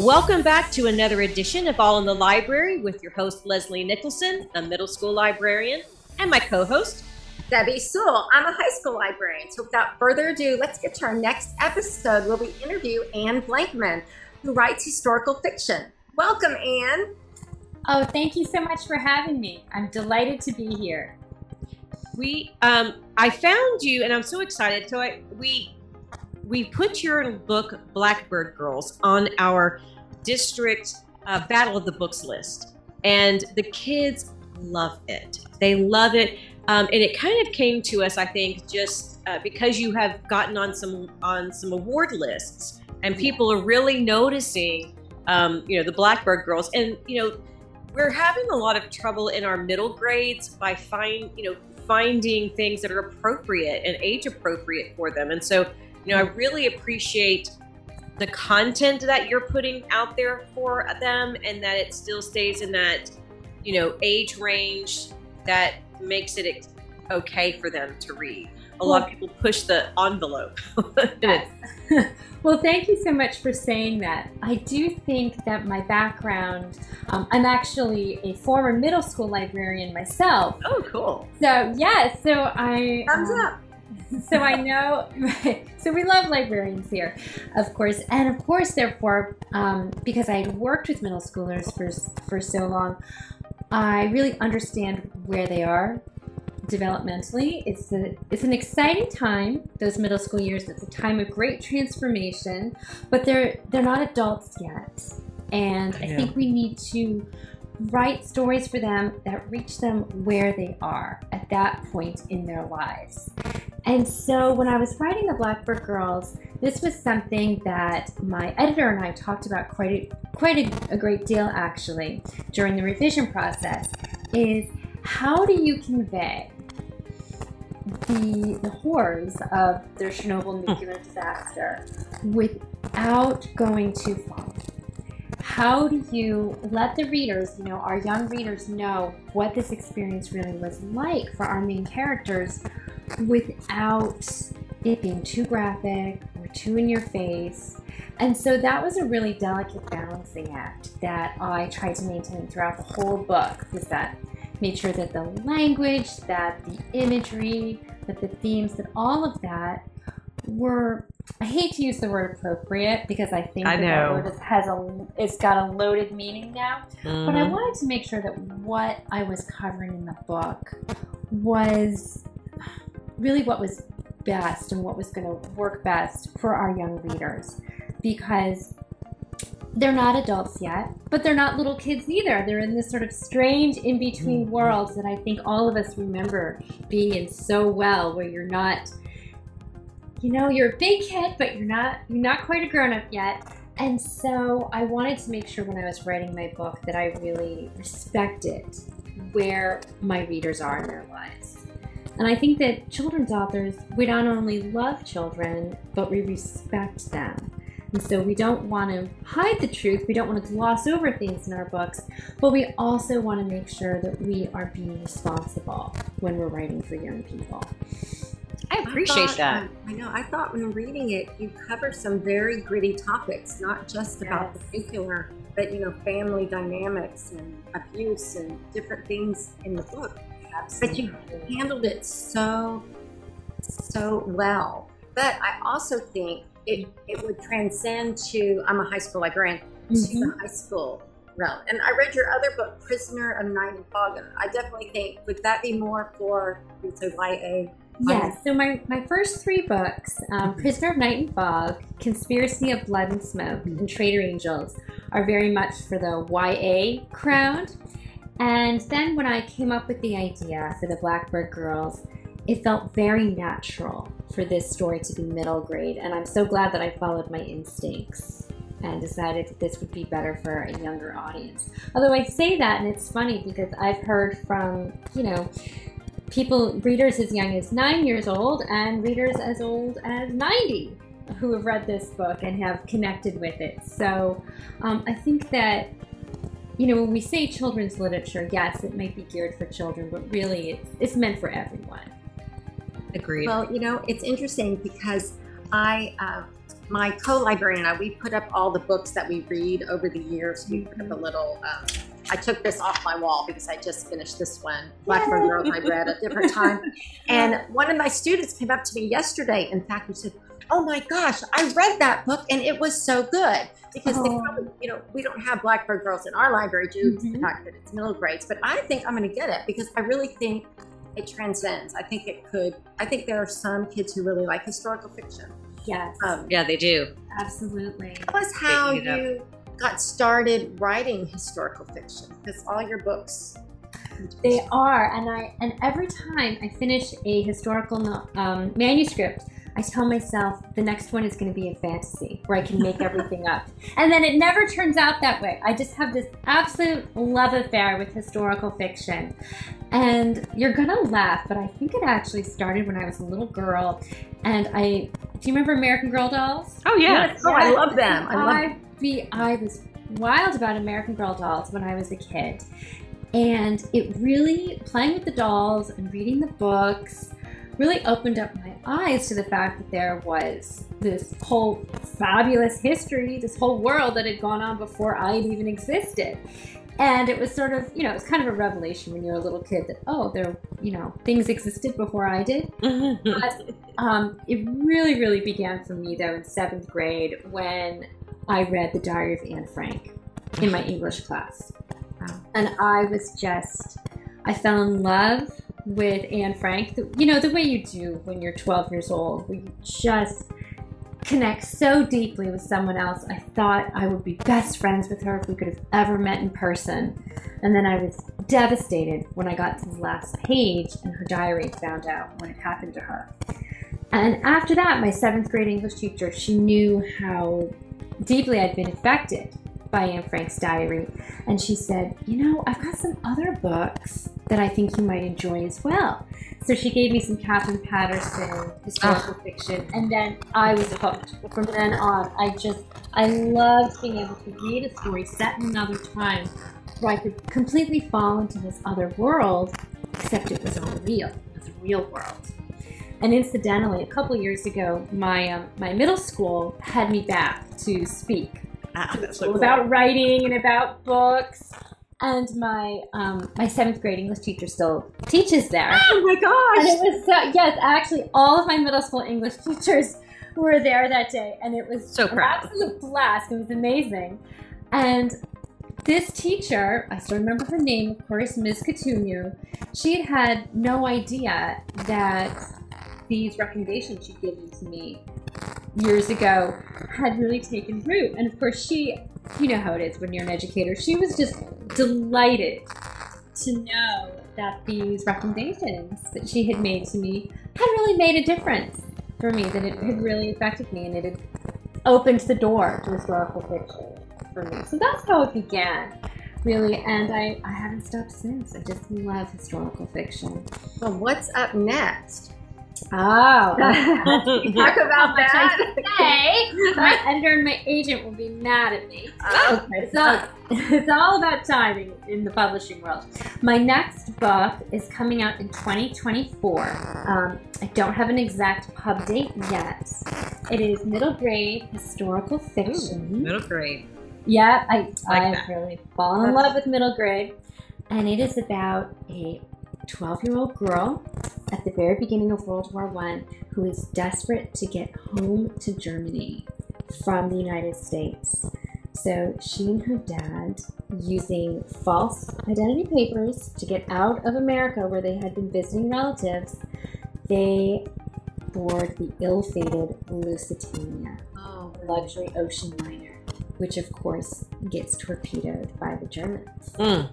Welcome back to another edition of All in the Library with your host, Leslie Nicholson, a middle school librarian, and my co host, Debbie Sewell. I'm a high school librarian. So without further ado, let's get to our next episode where we interview Anne Blankman, who writes historical fiction. Welcome, Anne. Oh, thank you so much for having me. I'm delighted to be here. We, um, I found you, and I'm so excited. So I, we, we put your book Blackbird Girls on our district uh, Battle of the Books list, and the kids love it. They love it, um, and it kind of came to us, I think, just uh, because you have gotten on some on some award lists, and people are really noticing, um, you know, the Blackbird Girls, and you know, we're having a lot of trouble in our middle grades by find you know finding things that are appropriate and age appropriate for them, and so you know, I really appreciate the content that you're putting out there for them and that it still stays in that, you know, age range that makes it okay for them to read. A lot of people push the envelope. Yes. well, thank you so much for saying that. I do think that my background, um, I'm actually a former middle school librarian myself. oh, cool. So, yeah, so I. Thumbs um, up. So I know, so we love librarians here, of course, and of course, therefore, um, because I had worked with middle schoolers for for so long, I really understand where they are developmentally. It's a it's an exciting time. Those middle school years. It's a time of great transformation, but they're they're not adults yet, and I, I think we need to write stories for them that reach them where they are at that point in their lives. And so when I was writing the Blackbird Girls, this was something that my editor and I talked about quite a, quite a, a great deal actually during the revision process is how do you convey the, the horrors of the Chernobyl nuclear hmm. disaster without going too far? How do you let the readers, you know, our young readers know what this experience really was like for our main characters without it being too graphic or too in your face? And so that was a really delicate balancing act that I tried to maintain throughout the whole book is that made sure that the language, that the imagery, that the themes, that all of that were I hate to use the word appropriate because I think I that, word is- has a it's got a loaded meaning now. But I Mhm. wanted to make sure that what I was covering in the book was really what was best and what was going to work best for our young readers because they're not adults yet, but they're not little kids either. They're in this sort of strange in between Mhm. worlds that I think all of us remember being in so well, where you're not, you know, you're a big kid, but you're not, you're not quite a grown up yet. And so I wanted to make sure when I was writing my book that I really respected where my readers are in their lives. And I think that children's authors, we not only love children, but we respect them. And so we don't want to hide the truth, we don't want to gloss over things in our books, but we also want to make sure that we are being responsible when we're writing for young people. I appreciate thought, that. um, I know. I thought when reading it, you cover some very gritty topics, not just about the nuclear, but you know, family dynamics and abuse and different things in the book. But you handled it so, so well. But I also think it, it would transcend to, I'm a high school librarian, to the high school realm. And I read your other book, Prisoner of Night and Fog, and I definitely think, would that be more for, say, YA? Yes. So my, my first three books, um, Prisoner of Night and Fog, Conspiracy of Blood and Smoke, and Traitor Angels, are very much for the YA crowd. And then when I came up with the idea for the Blackbird Girls, it felt very natural for this story to be middle grade. And I'm so glad that I followed my instincts and decided that this would be better for a younger audience. Although I say that, and it's funny because I've heard from, you know, people, readers as young as nine years old and readers as old as 90 who have read this book and have connected with it. So um, I think that, you know, when we say children's literature, yes, it might be geared for children, but really it's, it's meant for everyone. Agreed. Well, you know, it's interesting because I uh, my co-librarian and I, we put up all the books that we read over the years. We put up a little. Um, I took this off my wall because I just finished this one, Blackbird Girls. I read at a different time, and one of my students came up to me yesterday. In fact, he said, "Oh my gosh, I read that book and it was so good." Because they Oh. probably, you know, we don't have Blackbird Girls in our library due to the fact that it's middle grades. But I think I'm going to get it because I really think it transcends. I think it could. I think there are some kids who really like historical fiction. Yes, Um, Yeah, they do. absolutely. Tell us how Picking it up. you got started writing historical fiction because all your books. They are, and I and every time I finish a historical um, manuscript, I tell myself the next one is going to be a fantasy where I can make everything up, and then it never turns out that way. I just have this absolute love affair with historical fiction, and you're gonna laugh, but I think it actually started when I was a little girl, and I. Do you remember American Girl dolls? Oh yeah. Oh, I love them. I love I be I was wild about American Girl dolls when I was a kid. And it really playing with the dolls and reading the books really opened up my eyes to the fact that there was this whole fabulous history, this whole world that had gone on before I had even existed. And it was sort of, you know, it was kind of a revelation when you're a little kid that, oh, there, you know, things existed before I did. But um, it really, really began for me though in seventh grade when I read The Diary of Anne Frank in my English class. Wow. And I was just, I fell in love with Anne Frank. You know, the way you do when you're 12 years old, where you just connect so deeply with someone else. I thought I would be best friends with her if we could have ever met in person. And then I was devastated when I got to the last page and her diary found out what had happened to her. And after that, my seventh grade English teacher, she knew how deeply I'd been affected by Anne Frank's diary. And she said, You know, I've got some other books that I think you might enjoy as well. So she gave me some Katherine Paterson historical ah. fiction, and then I was hooked. From then on, I just, I loved being able to read a story set in another time where I could completely fall into this other world, except it was all real. It was a real world. And incidentally, a couple years ago, my um, my middle school had me back to speak Ah, so cool. about writing and about books. And my um, my seventh grade English teacher still teaches there. Oh my gosh! And it was so yes, actually, all of my middle school English teachers were there that day, and it was So an proud. absolute blast. It was amazing. And this teacher, I still remember her name, of course, Ms. Catumu. She had had no idea that these recommendations she'd given to me years ago had really taken root. And of course, she, you know how it is when you're an educator, she was just delighted to know that these recommendations that she had made to me had really made a difference for me, that it had really affected me, and it had opened the door to historical fiction for me. So that's how it began, really, and I, I haven't stopped since. I just love historical fiction. Well, what's up next? Oh. Talk about that. Hey, my editor and my agent will be mad at me. Oh, Okay, so it's all about timing in the publishing world. My next book is coming out in 2024. Um, I don't have an exact pub date yet. It is middle grade historical fiction. Middle grade. Yeah, I, Like I've that. really fallen in love with middle grade. And it is about a 12 year old girl at the very beginning of World War One who is desperate to get home to Germany from the United States. So she and her dad, using false identity papers to get out of America where they had been visiting relatives, they board the ill fated Lusitania Oh, luxury ocean liner, which of course gets torpedoed by the Germans. Mm,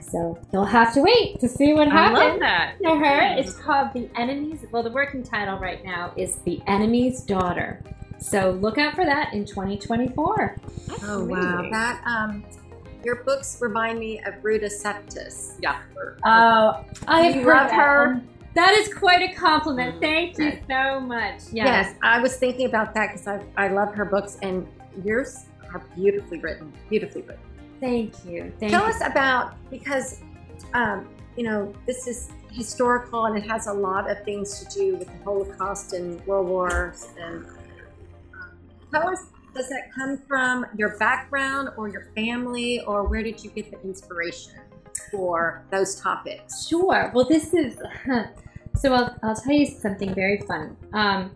so you'll have to wait to see what happens. I love happens that. to her. It's called The Enemy's, well, the working title right now is The Enemy's Daughter. So look out for that in 2024. oh wow! That um, your books remind me of Ruta Sepetys. Yeah. Oh, I have You heard love that, her? and That is quite a compliment. Thank you so much. Yes. Yes, I was thinking about that because I I love her books and yours are beautifully written. Beautifully written. Thank you. Thank Tell you. us about because um, you know this is historical and it has a lot of things to do with the Holocaust and World Wars and um, tell us, does that come from your background or your family, or where did you get the inspiration for those topics? Sure. Well, this is so. I'll, I'll tell you something very funny. Um,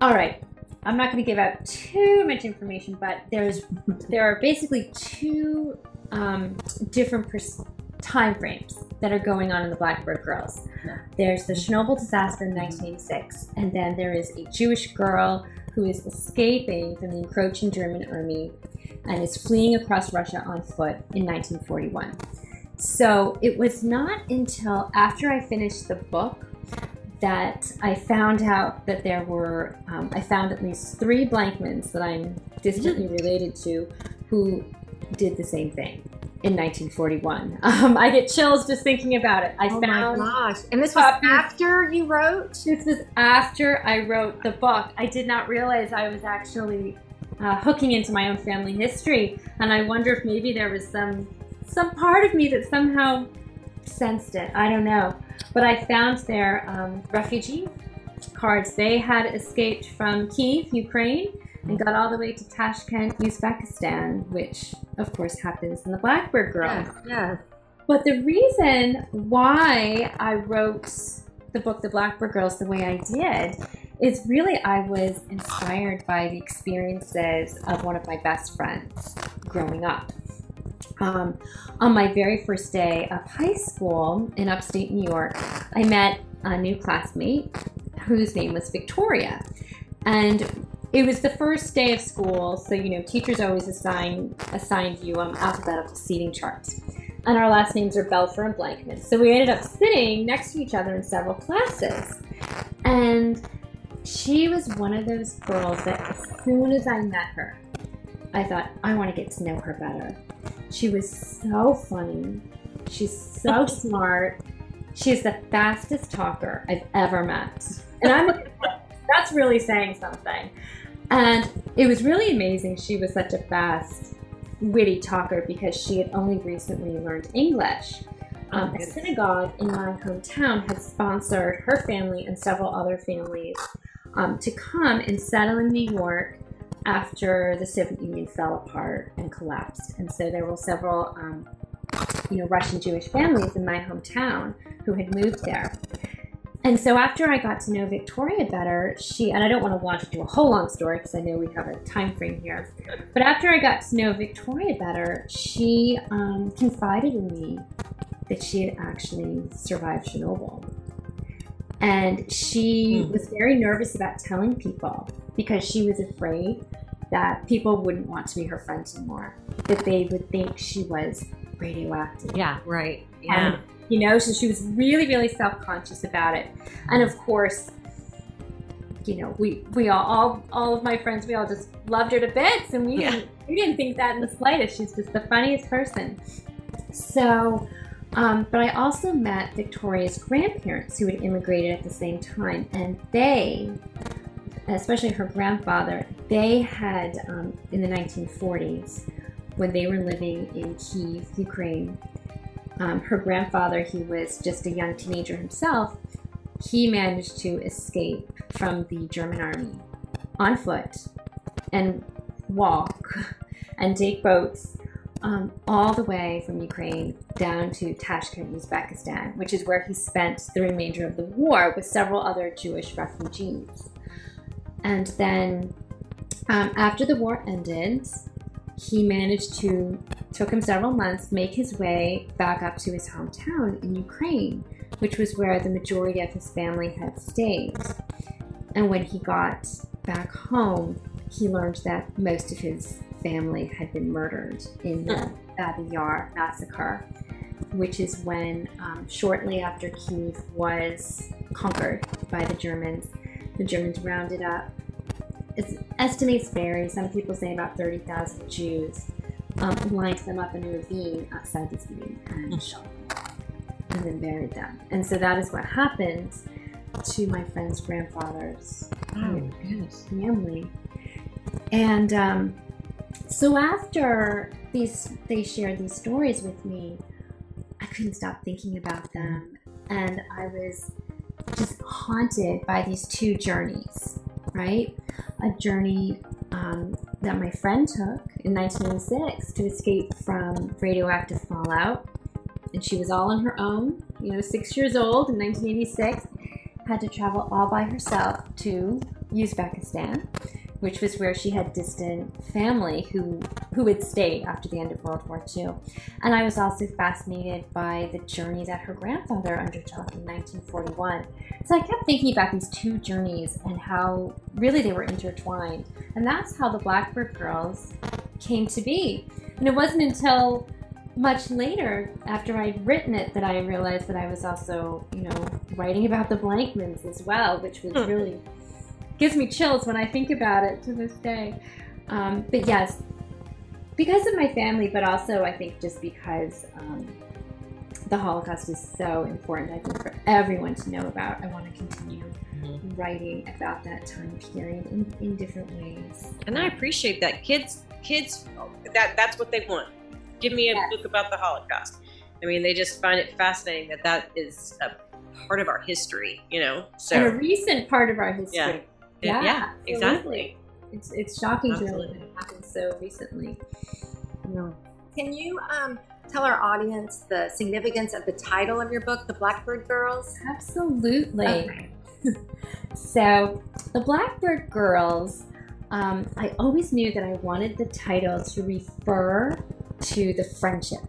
all right. I'm not going to give out too much information, but there's there are basically two um, different pers- time frames that are going on in the Blackbird Girls. Yeah. There's the Chernobyl disaster in 1986, and then there is a Jewish girl who is escaping from the encroaching German army and is fleeing across Russia on foot in 1941. So it was not until after I finished the book that I found out that there were, um, I found at least three Blankmans that I'm distantly related to who did the same thing in 1941. Um, I get chills just thinking about it. I oh my gosh! And this was copies- after you wrote. this was after I wrote the book. I did not realize I was actually uh, hooking into my own family history, and I wonder if maybe there was some some part of me that somehow sensed it. I don't know, but I found their um, refugee cards. They had escaped from Kiev, Ukraine, and got all the way to Tashkent, Uzbekistan, which of course happens in the Blackbird Girl. Yeah, yeah. But the reason why I wrote the book The Blackbird Girls the way I did is really I was inspired by the experiences of one of my best friends growing up. Um, on my very first day of high school in upstate New York, I met a new classmate whose name was Victoria. And it was the first day of school, so you know, teachers always assign assigned you um, alphabetical seating charts and our last names are Belfer and Blankman. So we ended up sitting next to each other in several classes. And she was one of those girls that as soon as I met her, I thought, I want to get to know her better. She was so funny. She's so smart. She's the fastest talker I've ever met. And I'm that's really saying something. And it was really amazing. She was such a fast witty talker because she had only recently learned English. Um, a synagogue in my hometown had sponsored her family and several other families um, to come and settle in New York after the Soviet Union fell apart and collapsed. And so there were several, um, you know, Russian Jewish families in my hometown who had moved there. And so after I got to know Victoria better, she and I don't want to launch into a whole long story because I know we have a time frame here. But after I got to know Victoria better, she um, confided in me that she had actually survived Chernobyl. And she Hmm. was very nervous about telling people because she was afraid that people wouldn't want to be her friends anymore, that they would think she was radioactive Yeah, right. Yeah. and you know so she was really really self-conscious about it and of course you know we we all all, all of my friends we all just loved her to bits and we Yeah. didn't we didn't think that in the slightest she's just the funniest person so um, but I also met Victoria's grandparents who had immigrated at the same time, and they, especially her grandfather, they had um, in the 1940s, when they were living in Kiev, Ukraine, um, her grandfather, he was just a young teenager himself, he managed to escape from the German army on foot and walk and take boats um, all the way from Ukraine down to Tashkent, Uzbekistan, which is where he spent the remainder of the war with several other Jewish refugees. And then um, after the war ended, he managed to took him several months make his way back up to his hometown in Ukraine, which was where the majority of his family had stayed. And when he got back home, he learned that most of his family had been murdered in the Babi Yar massacre, which is when, um, shortly after Kiev was conquered by the Germans, the Germans rounded up. It's, estimates vary. Some people say about 30,000 Jews um, lined them up in a ravine outside the city and shot them and then buried them. And so that is what happened to my friend's grandfather's Oh, family. And um, so after these, they shared these stories with me. I couldn't stop thinking about them, and I was just haunted by these two journeys. Right, a journey um, that my friend took in 1986 to escape from radioactive fallout. And she was all on her own, you know, six years old in 1986, had to travel all by herself to Uzbekistan which was where she had distant family who who had stayed after the end of World War II. And I was also fascinated by the journey that her grandfather undertook in 1941. So I kept thinking about these two journeys and how really they were intertwined. And that's how the Blackbird Girls came to be. And it wasn't until much later, after I'd written it, that I realized that I was also, you know, writing about the Blankmans as well, which was hmm. really gives me chills when I think about it to this day. Um, but yes, because of my family, but also I think just because um, the Holocaust is so important, I think for everyone to know about. I want to continue mm-hmm. writing about that time period in, in different ways. And I appreciate that kids, kids, that that's what they want. Give me a yes. book about the Holocaust. I mean, they just find it fascinating that that is a part of our history, you know. So and a recent part of our history. Yeah. Yeah, yeah exactly. It's it's shocking Absolutely. to know that it happened so recently. No. Can you um, tell our audience the significance of the title of your book, The Blackbird Girls? Absolutely. Okay. so, The Blackbird Girls, um, I always knew that I wanted the title to refer to the friendship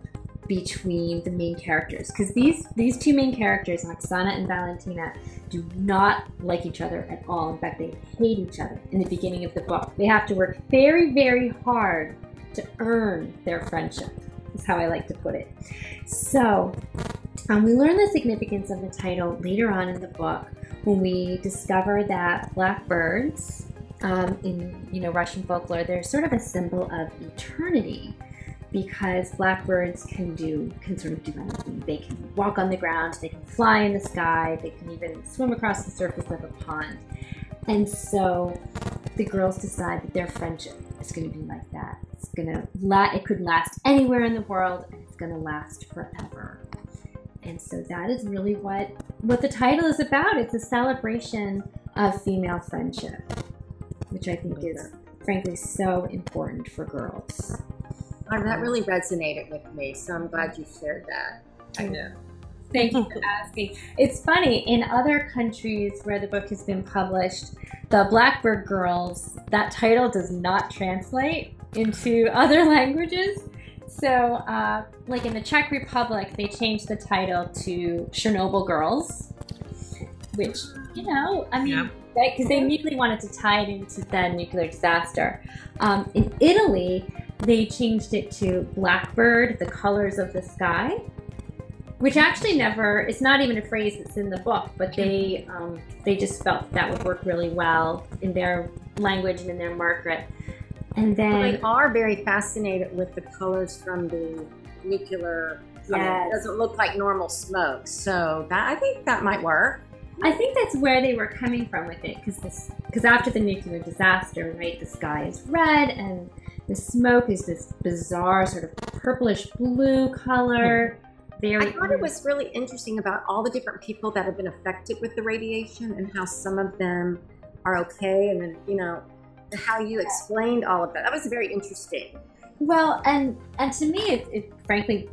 between the main characters because these these two main characters, Oksana and Valentina, do not like each other at all. In fact, they hate each other in the beginning of the book. They have to work very, very hard to earn their friendship, is how I like to put it. So, um, we learn the significance of the title later on in the book when we discover that blackbirds um, in you know Russian folklore, they're sort of a symbol of eternity because blackbirds can do can sort of do anything. They can walk on the ground, they can fly in the sky, they can even swim across the surface of a pond. And so the girls decide that their friendship is going to be like that. It's going to la- it could last anywhere in the world and it's going to last forever. And so that is really what what the title is about. It's a celebration of female friendship, which I think is frankly so important for girls. Oh, that really resonated with me, so I'm glad you shared that. I know. Thank you for asking. It's funny, in other countries where the book has been published, the Blackbird Girls, that title does not translate into other languages. So, uh, like in the Czech Republic, they changed the title to Chernobyl Girls, which, you know, I mean, because yeah. they immediately wanted to tie it into the nuclear disaster. Um, in Italy, they changed it to Blackbird, the colors of the sky, which actually never, it's not even a phrase that's in the book, but they, um, they just felt that would work really well in their language and in their market. And then. Well, they are very fascinated with the colors from the nuclear. Yeah. It doesn't look like normal smoke. So that, I think that might work. I think that's where they were coming from with it, because because after the nuclear disaster, right, the sky is red and the smoke is this bizarre sort of purplish blue color. Hmm. Very I thought it was really interesting about all the different people that have been affected with the radiation and how some of them are okay, and then you know how you explained all of that. That was very interesting. Well, and and to me, it, it frankly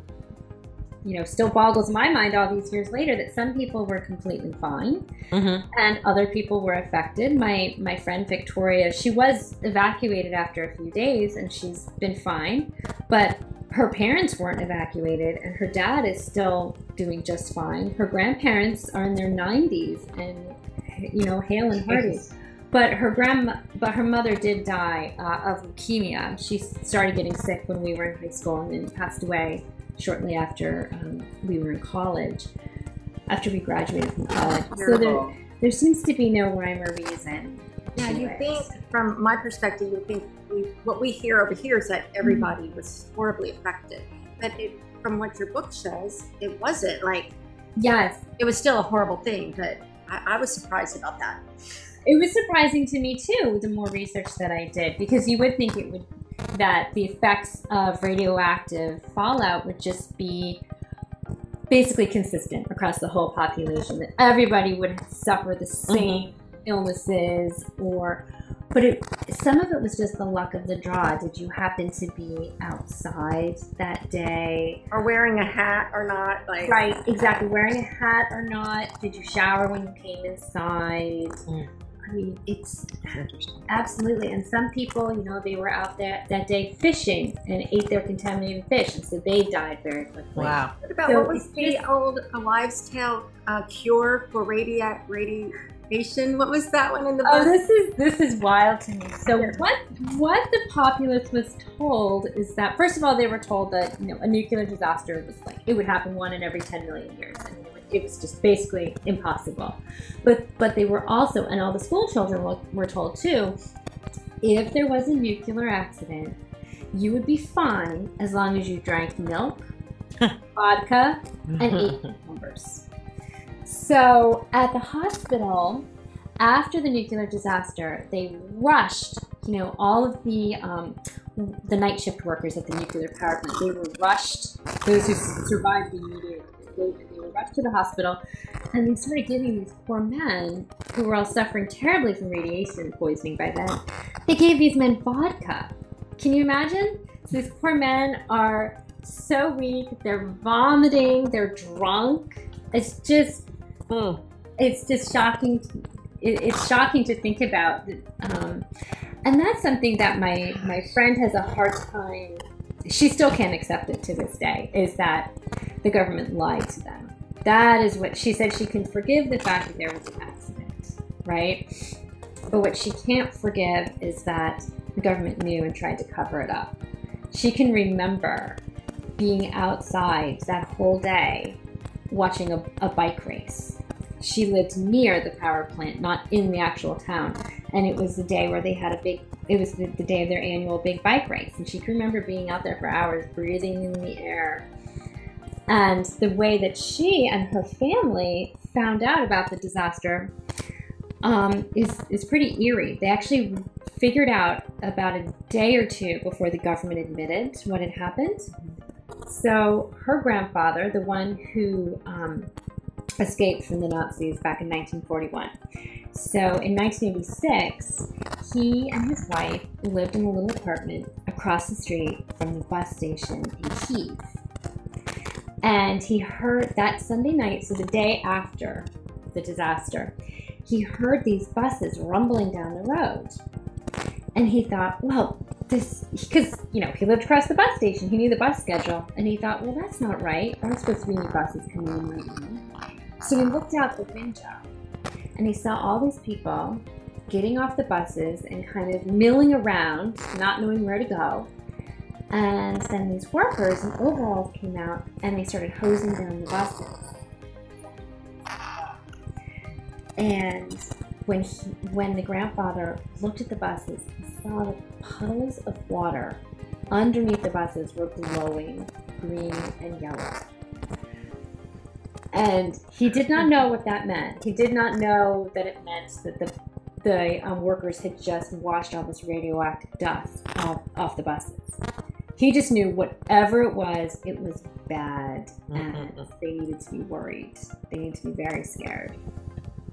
you know, still boggles my mind all these years later that some people were completely fine mm-hmm. and other people were affected. My my friend Victoria, she was evacuated after a few days and she's been fine, but her parents weren't evacuated and her dad is still doing just fine. Her grandparents are in their 90s and you know, hale and hearty. But her grandma, but her mother did die uh, of leukemia. She started getting sick when we were in high school and then passed away shortly after um, we were in college, after we graduated from college. So there, there seems to be no rhyme or reason. Yeah, you it. think, from my perspective, you think we, what we hear over here is that everybody mm-hmm. was horribly affected. But it, from what your book shows, it wasn't like. Yes. It was still a horrible thing, but I, I was surprised about that. It was surprising to me too, the more research that I did, because you would think it would that the effects of radioactive fallout would just be basically consistent across the whole population, that everybody would suffer the mm-hmm. same mm-hmm. illnesses or but it some of it was just the luck of the draw did you happen to be outside that day or wearing a hat or not like right exactly wearing a hat or not did you shower when you came inside Mm. I mean it's absolutely and some people you know they were out there that day fishing and ate their contaminated fish and so they died very quickly Wow. what about So what was the just- old a wives tale uh, cure for radi- radiation what was that one in the book? Oh, book this is this is wild to me. So what what the populace was told is that first of all they were told that you know a nuclear disaster was like it would happen one in every ten million years, and it, was just basically impossible. But but they were also, and all the school children were, were told too, if there was a nuclear accident, you would be fine as long as you drank milk, vodka, and ate cucumbers. So at the hospital, after the nuclear disaster, they rushed, you know, all of the um, the night shift workers at the nuclear power plant. They were rushed. Those who survived the immediate, they, they were rushed to the hospital, and they started giving these poor men who were all suffering terribly from radiation poisoning by then. They gave these men vodka. Can you imagine? So these poor men are so weak. They're vomiting. They're drunk. It's just Hmm. it's just shocking. To, it, it's shocking to think about, um, and that's something that my my friend has a hard time. She still can't accept it to this day. Is that the government lied to them? That is what she said. She can forgive the fact that there was an accident, right? But what she can't forgive is that the government knew and tried to cover it up. She can remember being outside that whole day watching a, a bike race. She lived near the power plant, not in the actual town. And it was the day where they had a big, it was the, the day of their annual big bike race. And she can remember being out there for hours, breathing in the air. And the way that she and her family found out about the disaster um, is, is pretty eerie. They actually figured out about a day or two before the government admitted what had happened. So her grandfather, the one who um, escaped from the Nazis back in 1941. So in 1986, he and his wife lived in a little apartment across the street from the bus station in Kiev. And he heard that Sunday night, so the day after the disaster, he heard these buses rumbling down the road. And he thought, well, this, because, you know, he lived across the bus station, he knew the bus schedule, and he thought, well, that's not right. There aren't supposed to be any buses coming in right now. So he looked out the window and he saw all these people getting off the buses and kind of milling around, not knowing where to go. And then these workers in overalls came out and they started hosing down the buses. And when he, when the grandfather looked at the buses, he saw the puddles of water underneath the buses were glowing green and yellow. And he did not know what that meant. He did not know that it meant that the the um, workers had just washed all this radioactive dust off, off the buses. He just knew whatever it was, it was bad, and mm-hmm. they needed to be worried. They needed to be very scared.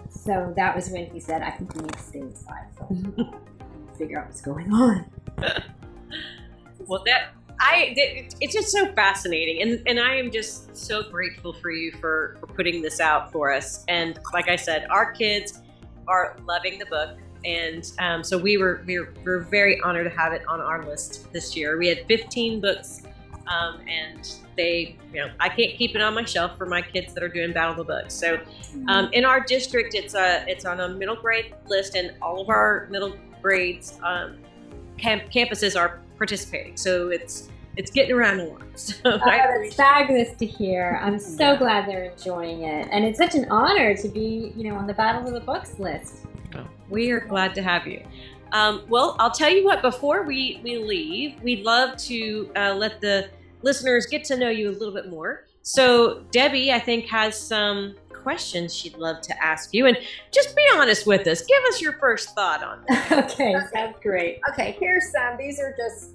So that was when he said, "I think we need to stay inside for a while and figure out what's going on." Well, that I it- it's just so fascinating, and and I am just so grateful for you for for putting this out for us. And like I said, our kids are loving the book, and um, so we were we were, we were very honored to have it on our list this year. We had 15 books, um, and they you know I can't keep it on my shelf for my kids that are doing Battle of the Books. So um, in our district, it's a it's on a middle grade list, and all of our middle grades um, camp- campuses are participating. So it's it's getting around a lot. So Oh, that's fabulous to hear. I'm so glad they're enjoying it, and it's such an honor to be, you know, on the Battle of the Books list. We are glad to have you. Um, well, I'll tell you what. Before we we leave, we'd love to uh, let the listeners get to know you a little bit more. So Debbie, I think, has some questions she'd love to ask you, and just be honest with us. Give us your first thought on it. okay, sounds great. Okay, here's some. These are just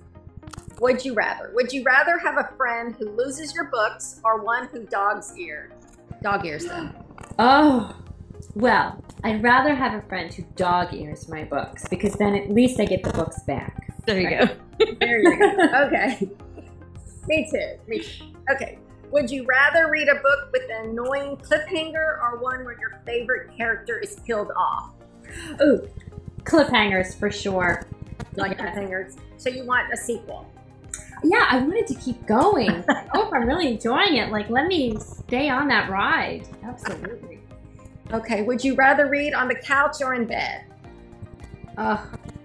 would you rather? Would you rather have a friend who loses your books or one who dog's ear? Dog ears them. Oh, Well, I'd rather have a friend who dog ears my books because then at least I get the books back. There you Right. go. There you go. Okay. Me too. Me too. Okay. Would you rather read a book with an annoying cliffhanger or one where your favorite character is killed off? Ooh, cliffhangers for sure. Like Yeah. cliffhangers. So you want a sequel? Yeah, I wanted to keep going. oh, if I'm really enjoying it, like let me stay on that ride. Absolutely. Okay. Would you rather read on the couch or in bed? Uh,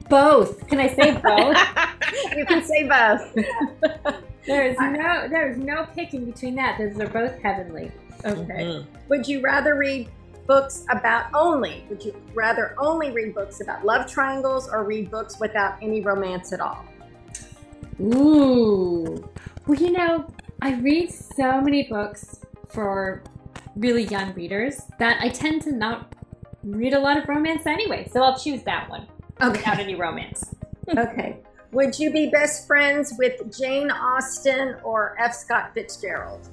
both. Can I say both? You can say both. there's no there's no picking between that. Those are both heavenly. Okay. Mhm. Would you rather read books about only? Would you rather only read books about love triangles or read books without any romance at all? Ooh. Well, you know, I read so many books for really young readers that I tend to not read a lot of romance anyway. So I'll choose that one without any romance. Okay. Would you be best friends with Jane Austen or F. Scott Fitzgerald?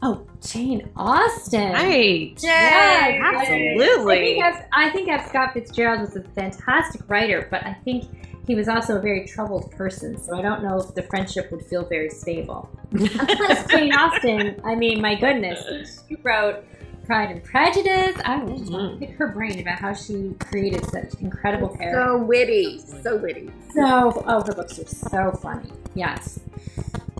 Oh, Jane Austen. Right. Yeah, Absolutely. I think, F, I think F. Scott Fitzgerald was a fantastic writer, but I think he was also a very troubled person, so I don't know if the friendship would feel very stable. Plus, Jane Austen, I mean, my goodness, she wrote Pride and Prejudice. I would just want to pick her brain about how she created such incredible characters. So witty. So witty. So, oh, her books are so funny. Yes.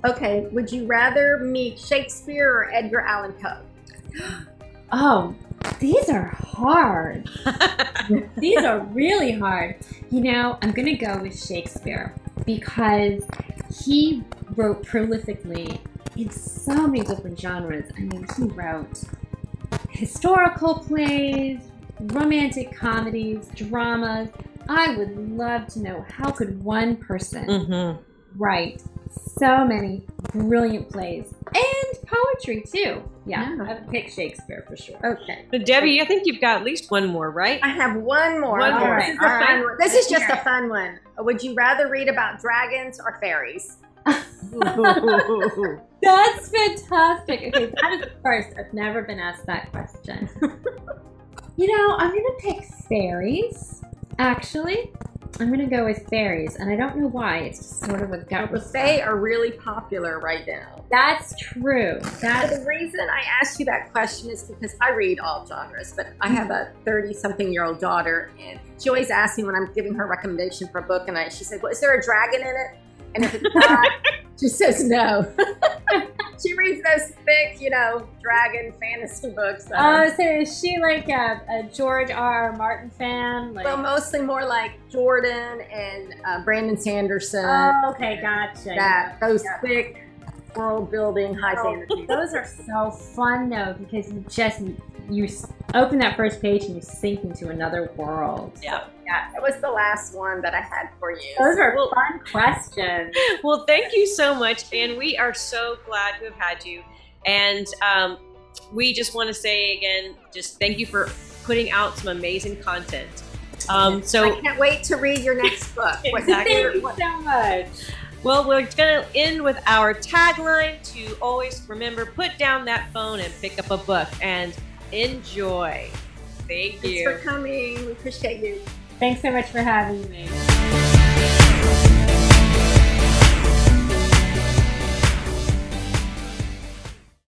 Okay. Would you rather meet Shakespeare or Edgar Allan Poe? Oh, these are hard. These are really hard. You know, I'm going to go with Shakespeare because he wrote prolifically in so many different genres. I mean, he wrote historical plays, romantic comedies, dramas. I would love to know how could one person Mhm. write so many brilliant plays and poetry too. Yeah, Yeah. I would pick Shakespeare for sure. Okay. But Debbie, I think you've got at least one more, right? I have one more. One more. This is, All a right. fun one. This is just a fun one. Would you rather read about dragons or fairies? That's fantastic. Okay, that is the first. I've never been asked that question. you know, I'm gonna pick fairies. Actually, I'm gonna go with fairies, and I don't know why. It's just sort of a gut. The Fae are really popular right now. That's true. That's the reason I asked you that question is because I read all genres, but I have a 30 something year old daughter, and she always asks me when I'm giving her a recommendation for a book, and I, she said, Well, is there a dragon in it? And if it's not, she says no. she reads those thick, you know, dragon fantasy books. Oh, so is she like a, a George R. R. Martin fan? Like, well, mostly more like Jordan and uh, Brandon Sanderson. oh, okay, gotcha. that those yeah. thick world building high fantasy. Those are so fun though because you just you open that first page and you sink into another world. Yeah. Yeah, that was the last one that I had for you. Those are Well- fun questions. Well, thank you so much, and we are so glad to have had you. And um, we just want to say again, just thank you for putting out some amazing content. Um, I can't wait to read your next book. Exactly. Thank you so much. well, we're going to end with our tagline to always remember put down that phone and pick up a book and enjoy. Thank Thanks you. for coming. We appreciate you. Thanks so much for having me.